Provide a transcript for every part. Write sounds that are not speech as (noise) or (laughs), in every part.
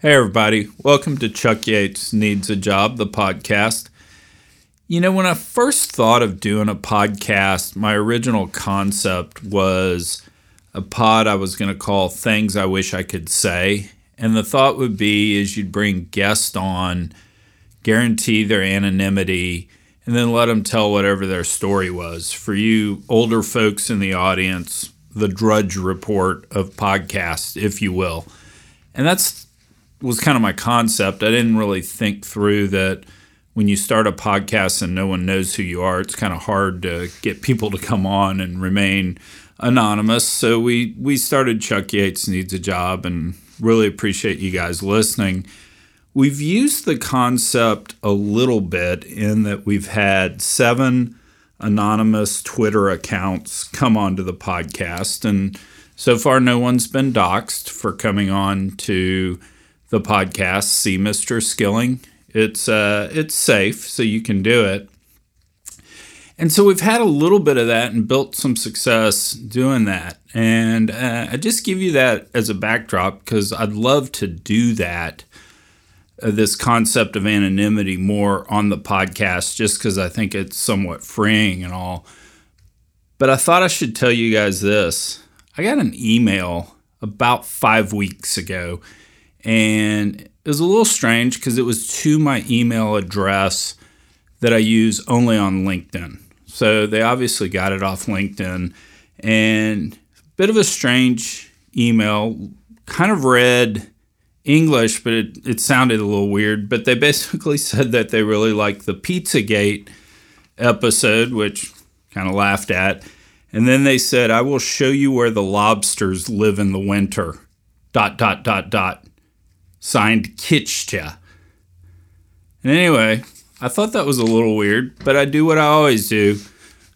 Hey, everybody. Welcome to Chuck Yates Needs a Job, the podcast. You know, when I first thought of doing a podcast, my original concept was a pod I was going to call Things I Wish I Could Say. And the thought would be is you'd bring guests on, guarantee their anonymity, and then let them tell whatever their story was. For you older folks in the audience, the drudge report of podcasts, if you will. And that's was kind of my concept. I didn't really think through that when you start a podcast and no one knows who you are, it's kind of hard to get people to come on and remain anonymous. So we we started Chuck Yates Needs a Job and really appreciate you guys listening. We've used the concept a little bit in that we've had seven anonymous Twitter accounts come onto the podcast and so far no one's been doxxed for coming on to the podcast, see Mr. Skilling. It's uh, it's safe, so you can do it. And so we've had a little bit of that and built some success doing that. And uh, I just give you that as a backdrop because I'd love to do that, uh, this concept of anonymity more on the podcast, just because I think it's somewhat freeing and all. But I thought I should tell you guys this. I got an email about five weeks ago and it was a little strange because it was to my email address that I use only on LinkedIn. So they obviously got it off LinkedIn and a bit of a strange email, kind of read English, but it, it sounded a little weird. But they basically (laughs) said that they really liked the Pizzagate episode, which kind of laughed at. And then they said, I will show you where the lobsters live in the winter. Dot, dot, dot, dot signed Kitcha. And anyway, I thought that was a little weird, but I do what I always do.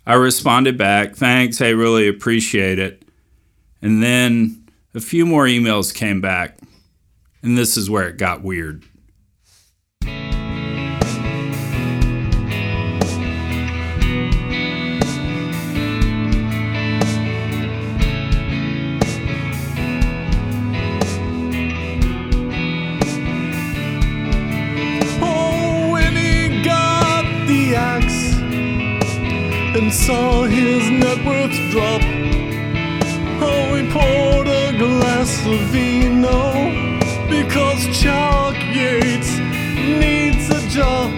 I responded back, thanks, I really appreciate it. And then a few more emails came back, and this is where it got weird. Drop. Oh, he poured a glass of vino because Chuck Yates needs a job.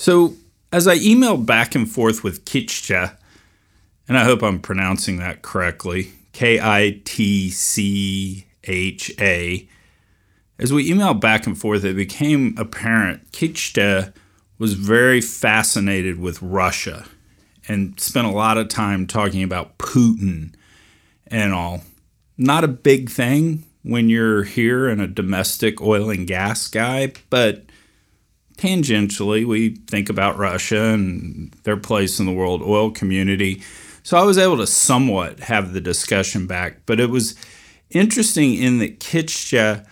So, as I emailed back and forth with Kitcha, and I hope I'm pronouncing that correctly K I T C H A as we emailed back and forth, it became apparent Kitcha was very fascinated with Russia and spent a lot of time talking about Putin and all. Not a big thing when you're here and a domestic oil and gas guy, but tangentially, we think about Russia and their place in the world oil community. So I was able to somewhat have the discussion back, but it was interesting in that Kitcha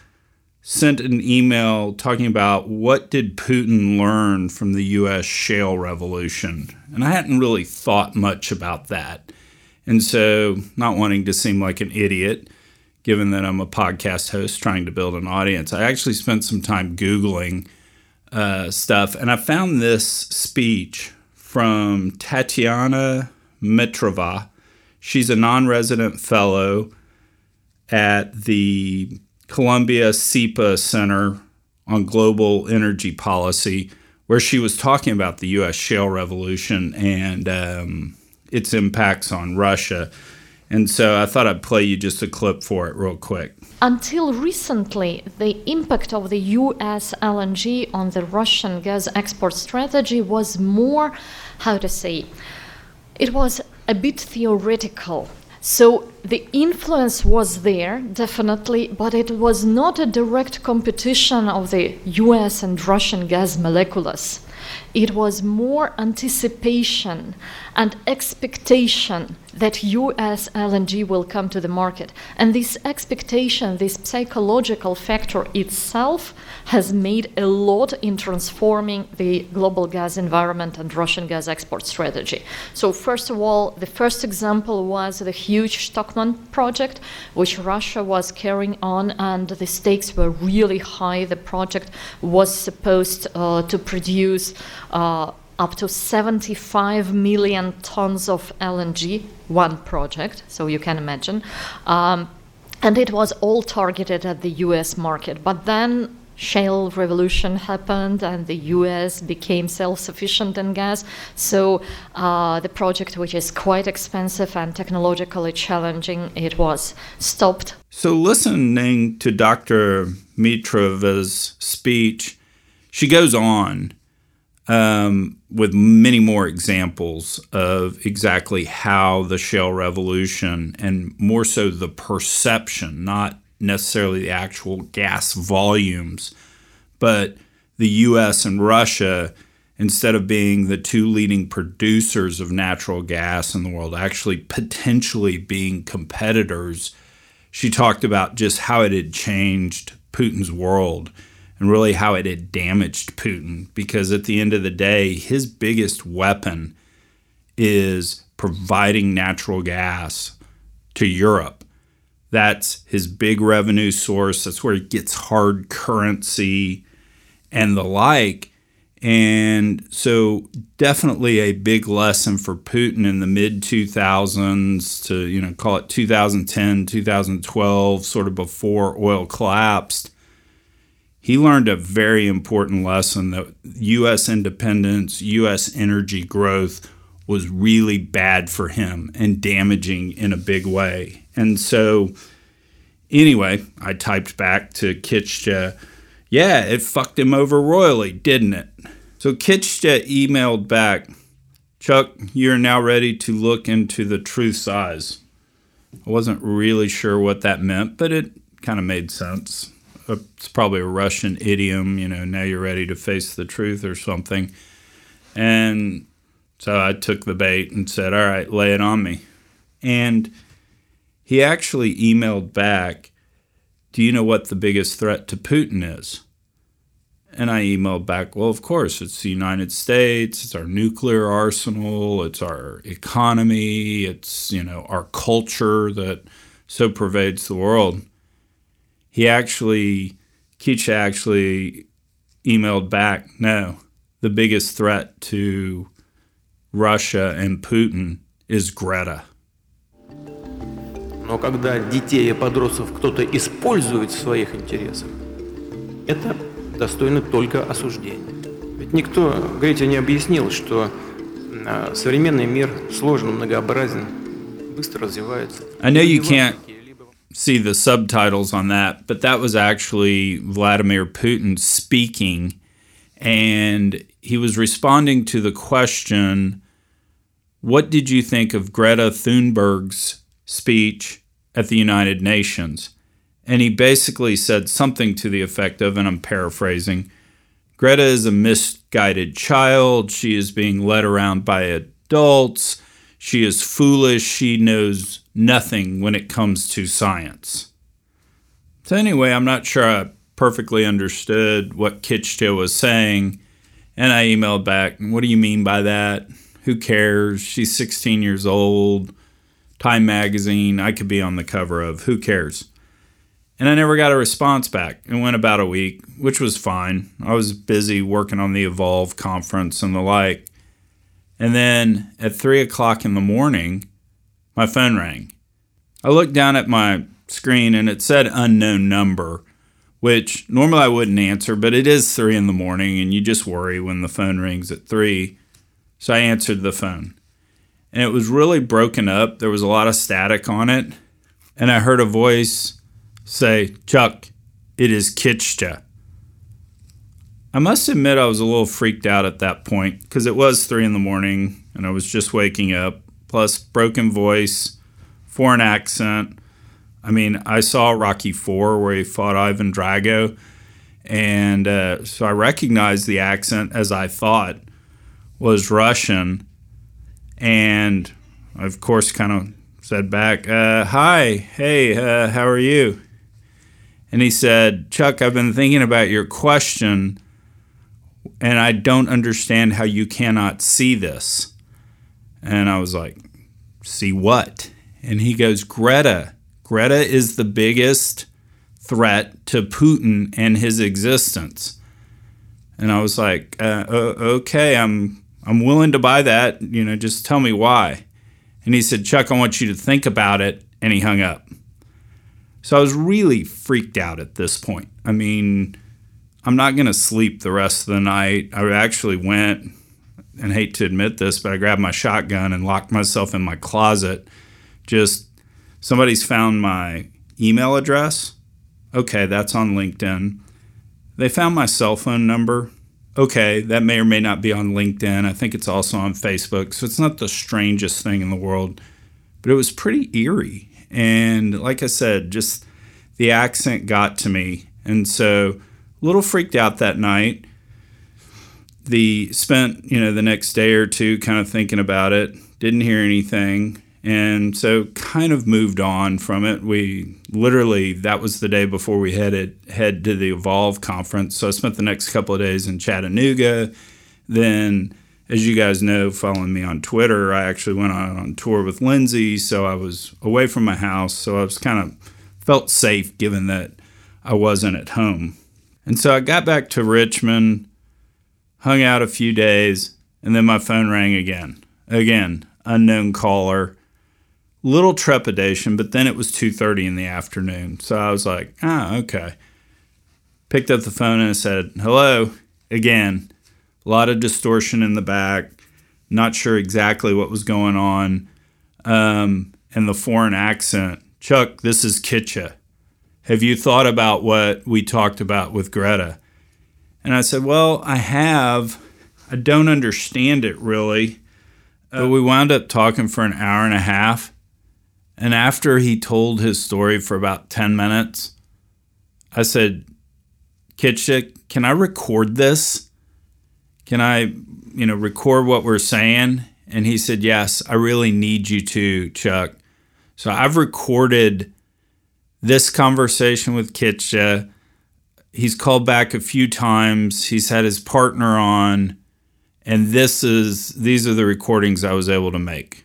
sent an email talking about what did Putin learn from the US shale revolution. And I hadn't really thought much about that. And so, not wanting to seem like an idiot, given that I'm a podcast host trying to build an audience, I actually spent some time Googling uh, stuff and I found this speech from Tatiana Mitrova. She's a non resident fellow at the Columbia SIPA Center on Global Energy Policy, where she was talking about the U.S. shale revolution and um, its impacts on Russia. And so I thought I'd play you just a clip for it real quick. Until recently, the impact of the US LNG on the Russian gas export strategy was more, how to say, it was a bit theoretical. So the influence was there, definitely, but it was not a direct competition of the US and Russian gas molecules. It was more anticipation and expectation that US LNG will come to the market. And this expectation, this psychological factor itself, has made a lot in transforming the global gas environment and Russian gas export strategy. So, first of all, the first example was the huge Shtokman project, which Russia was carrying on, and the stakes were really high. The project was supposed uh, to produce. Uh, up to 75 million tons of LNG, one project, so you can imagine. Um, and it was all targeted at the US market. But then shale revolution happened and the US became self-sufficient in gas. So uh, the project, which is quite expensive and technologically challenging, it was stopped. So listening to Dr. Mitrova's speech, she goes on um, with many more examples of exactly how the shale revolution and more so the perception, not necessarily the actual gas volumes, but the US and Russia, instead of being the two leading producers of natural gas in the world, actually potentially being competitors. She talked about just how it had changed Putin's world and really how it had damaged Putin because at the end of the day, his biggest weapon is providing natural gas to Europe. That's his big revenue source. That's where he gets hard currency and the like. And so, definitely a big lesson for Putin in the mid 2000s to, you know, call it 2010, 2012, sort of before oil collapsed he learned a very important lesson that U.S. independence, U.S. energy growth was really bad for him and damaging in a big way. And so, anyway, I typed back to Kitcha, yeah, it fucked him over royally, didn't it? So Kitcha emailed back, Chuck, you're now ready to look into the truth's eyes. I wasn't really sure what that meant, but it kind of made sense it's probably a Russian idiom, you know, now you're ready to face the truth or something. And so I took the bait and said, all right, lay it on me. And he actually emailed back, do you know what the biggest threat to Putin is? And I emailed back, well, of course, it's the United States, it's our nuclear arsenal, it's our economy, it's, you know, our culture that so pervades the world he actually, Kitsch actually emailed back, no, the biggest threat to Russia and Putin is Greta. Но когда детей и подростков кто-то использует в своих интересах, это достойно только осуждения. Ведь никто Грете не объяснил, что современный мир сложен, многообразен, быстро развивается. I know you can't see the subtitles on that, but that was actually Vladimir Putin speaking, and he was responding to the question What did you think of Greta Thunberg's speech at the United Nations? And he basically said something to the effect of, and I'm paraphrasing Greta is a misguided child. She is being led around by adults. She is foolish. She knows nothing when it comes to science. So, anyway, I'm not sure I perfectly understood what Kitcha was saying. And I emailed back, What do you mean by that? Who cares? She's 16 years old. Time magazine, I could be on the cover of. Who cares? And I never got a response back. It went about a week, which was fine. I was busy working on the Evolve conference and the like. And then at three o'clock in the morning, my phone rang. I looked down at my screen and it said unknown number, which normally I wouldn't answer, but it is three in the morning and you just worry when the phone rings at three. So I answered the phone. And it was really broken up. There was a lot of static on it. And I heard a voice say, Chuck, it is Kitcha. I must admit I was a little freaked out at that point because it was three in the morning and I was just waking up plus broken voice, foreign accent. I mean, I saw Rocky Four where he fought Ivan Drago, and uh, so I recognized the accent as I thought was Russian, and I, of course, kind of said back, uh, Hi, hey, uh, how are you? And he said, Chuck, I've been thinking about your question, and I don't understand how you cannot see this. And I was like, See what? And he goes, Greta. Greta is the biggest threat to Putin and his existence. And I was like, uh, okay, I'm I'm willing to buy that. You know, just tell me why. And he said, Chuck, I want you to think about it. And he hung up. So I was really freaked out at this point. I mean, I'm not going to sleep the rest of the night. I actually went, and hate to admit this, but I grabbed my shotgun and locked myself in my closet. Just somebody's found my email address. Okay, that's on LinkedIn. They found my cell phone number okay, that may or may not be on LinkedIn. I think it's also on Facebook. So it's not the strangest thing in the world, but it was pretty eerie. And like I said, just the accent got to me. And so a little freaked out that night. The spent, you know, the next day or two kind of thinking about it, didn't hear anything. And so kind of moved on from it. We literally that was the day before we headed head to the Evolve conference. So I spent the next couple of days in Chattanooga. Then as you guys know, following me on Twitter, I actually went on on tour with Lindsay, so I was away from my house, so I was kind of felt safe given that I wasn't at home. And so I got back to Richmond, hung out a few days, and then my phone rang again. Again, unknown caller little trepidation, but then it was 2:30 in the afternoon. So I was like, "Ah, okay." Picked up the phone and I said, "Hello." Again, a lot of distortion in the back. Not sure exactly what was going on. Um, and the foreign accent. Chuck, this is Kitcha. Have you thought about what we talked about with Greta? And I said, Well, I have. I don't understand it really. But we wound up talking for an hour and a half. And after he told his story for about 10 minutes, I said, Kitschik, can I record this? Can I, you know, record what we're saying? And he said, Yes, I really need you to, Chuck. So I've recorded this conversation with Kitcha. He's called back a few times. He's had his partner on, and this is these are the recordings I was able to make.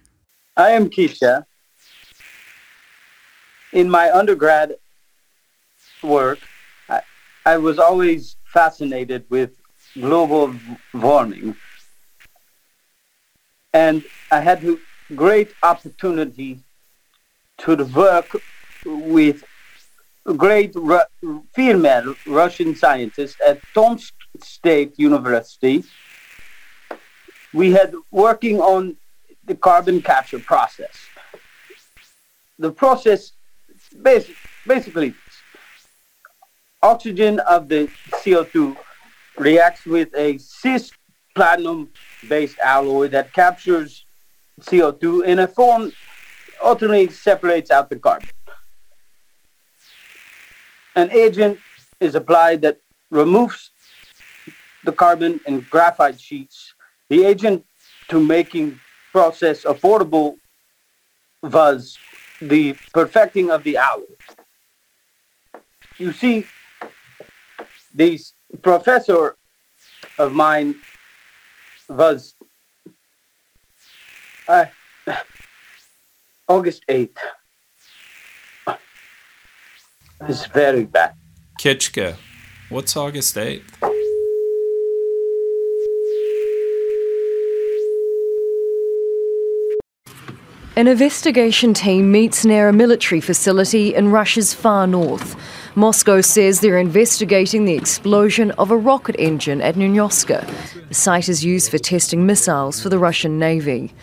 I am Keisha. in my undergrad work, I, I was always fascinated with global warming. And I had a great opportunity to work with great Ru- female Russian scientist at Tomsk State University. We had working on the carbon capture process. The process basic, basically, oxygen of the CO2 reacts with a cis platinum based alloy that captures CO2 in a form ultimately separates out the carbon. An agent is applied that removes the carbon in graphite sheets. The agent to making process affordable was the perfecting of the alloy. You see, this professor of mine was uh, August 8th. It's very bad. Kitchka, what's August 8th? An investigation team meets near a military facility in Russia's far north. Moscow says they're investigating the explosion of a rocket engine at Nyonoksa. The site is used for testing missiles for the Russian Navy.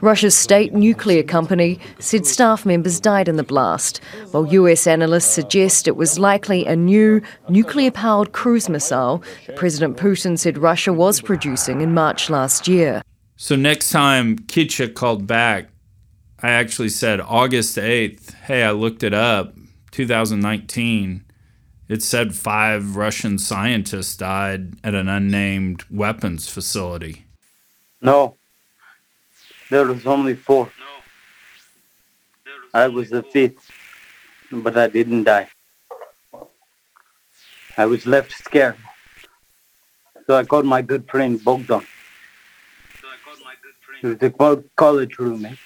Russia's state nuclear company said staff members died in the blast, while US analysts suggest it was likely a new nuclear powered cruise missile that President Putin said Russia was producing in March last year. So, next time Kitcha called back, I actually said August 8th. Hey, I looked it up, 2019. It said five Russian scientists died at an unnamed weapons facility. No, there was only four. I was the fifth, but I didn't die. I was left scared. So I called my good friend Bogdan. So He was a college roommate.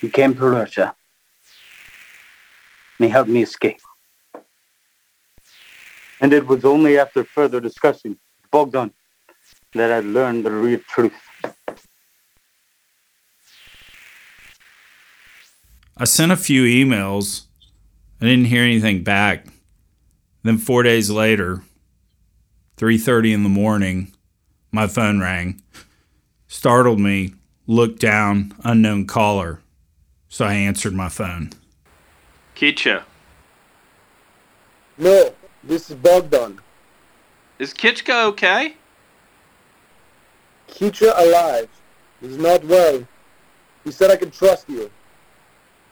He came to Russia. And he helped me escape. And it was only after further discussion Bogdan that I learned the real truth. I sent a few emails. I didn't hear anything back. Then 4 days later, 3:30 in the morning, my phone rang. Startled me, looked down, unknown caller. So I answered my phone. Kitcha. No, this is Bogdan. Is Kitchka okay? Kitcha alive. He's not well. He said I could trust you.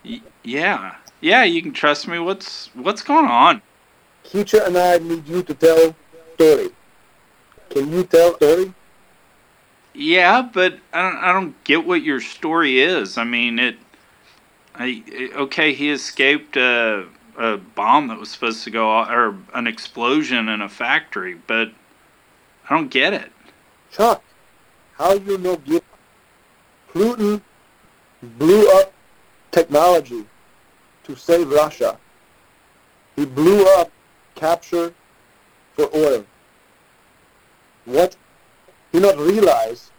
Y- yeah. Yeah, you can trust me. What's what's going on? Kitcha and I need you to tell story. Can you tell story? Yeah, but I don't, I don't get what your story is. I mean, it. I okay, he escaped a, a bomb that was supposed to go or an explosion in a factory, but I don't get it. Chuck, how you know get Putin blew up technology to save Russia. He blew up capture for oil. What he not realize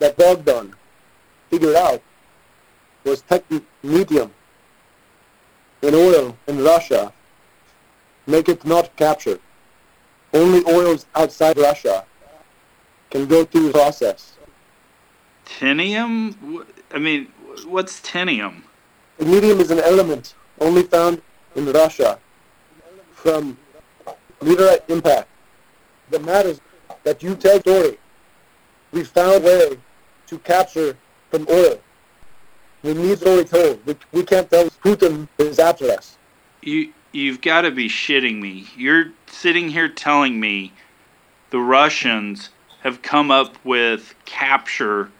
that Bogdan figured out was technetium in oil in Russia make it not captured. Only oils outside Russia can go through the process. Tinium? I mean, what's tenium? Tinium is an element only found in Russia from meteorite impact. The matters that you tell story, we found a way to capture from oil. We need story told. We, we can't tell Putin is after us. You, you've got to be shitting me. You're sitting here telling me the Russians have come up with capture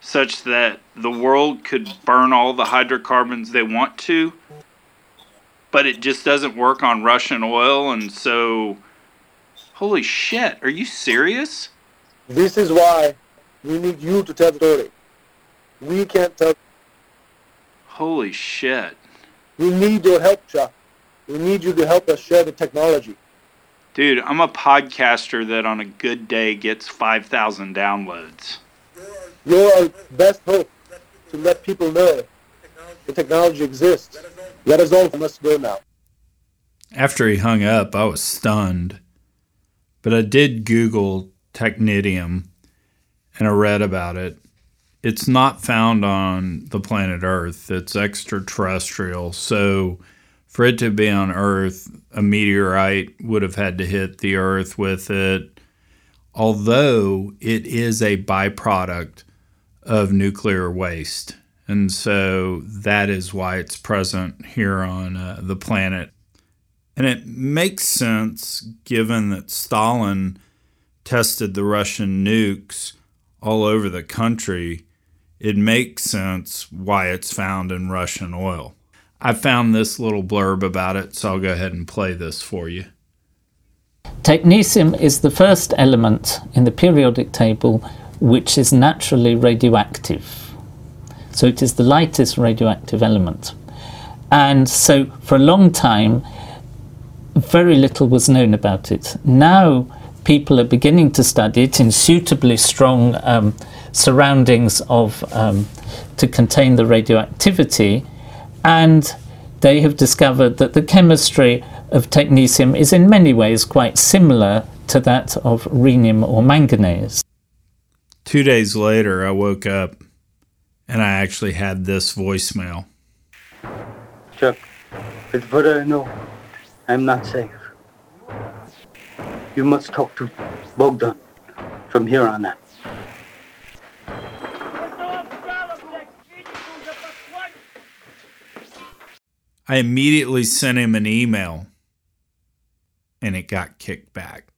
such that the world could burn all the hydrocarbons they want to, but it just doesn't work on Russian oil, and so. Holy shit, are you serious? This is why we need you to tell the story. We can't tell. Holy shit. We need your help, Chuck. We need you to help us share the technology. Dude, I'm a podcaster that on a good day gets 5,000 downloads. You're our best hope to let people know the technology exists. Let us all must go now. After he hung up, I was stunned. But I did Google technetium and I read about it. It's not found on the planet Earth, it's extraterrestrial. So for it to be on Earth, a meteorite would have had to hit the Earth with it. Although it is a byproduct of nuclear waste. And so that is why it's present here on uh, the planet. And it makes sense given that Stalin tested the Russian nukes all over the country. It makes sense why it's found in Russian oil. I found this little blurb about it, so I'll go ahead and play this for you. Technetium is the first element in the periodic table which is naturally radioactive. So it is the lightest radioactive element. And so for a long time, very little was known about it. Now people are beginning to study it in suitably strong um, surroundings of um, to contain the radioactivity, and they have discovered that the chemistry of technetium is in many ways quite similar to that of rhenium or manganese. Two days later, I woke up and I actually had this voicemail. Chuck, it's know I'm not safe. You must talk to Bogdan from here on out. I immediately sent him an email and it got kicked back.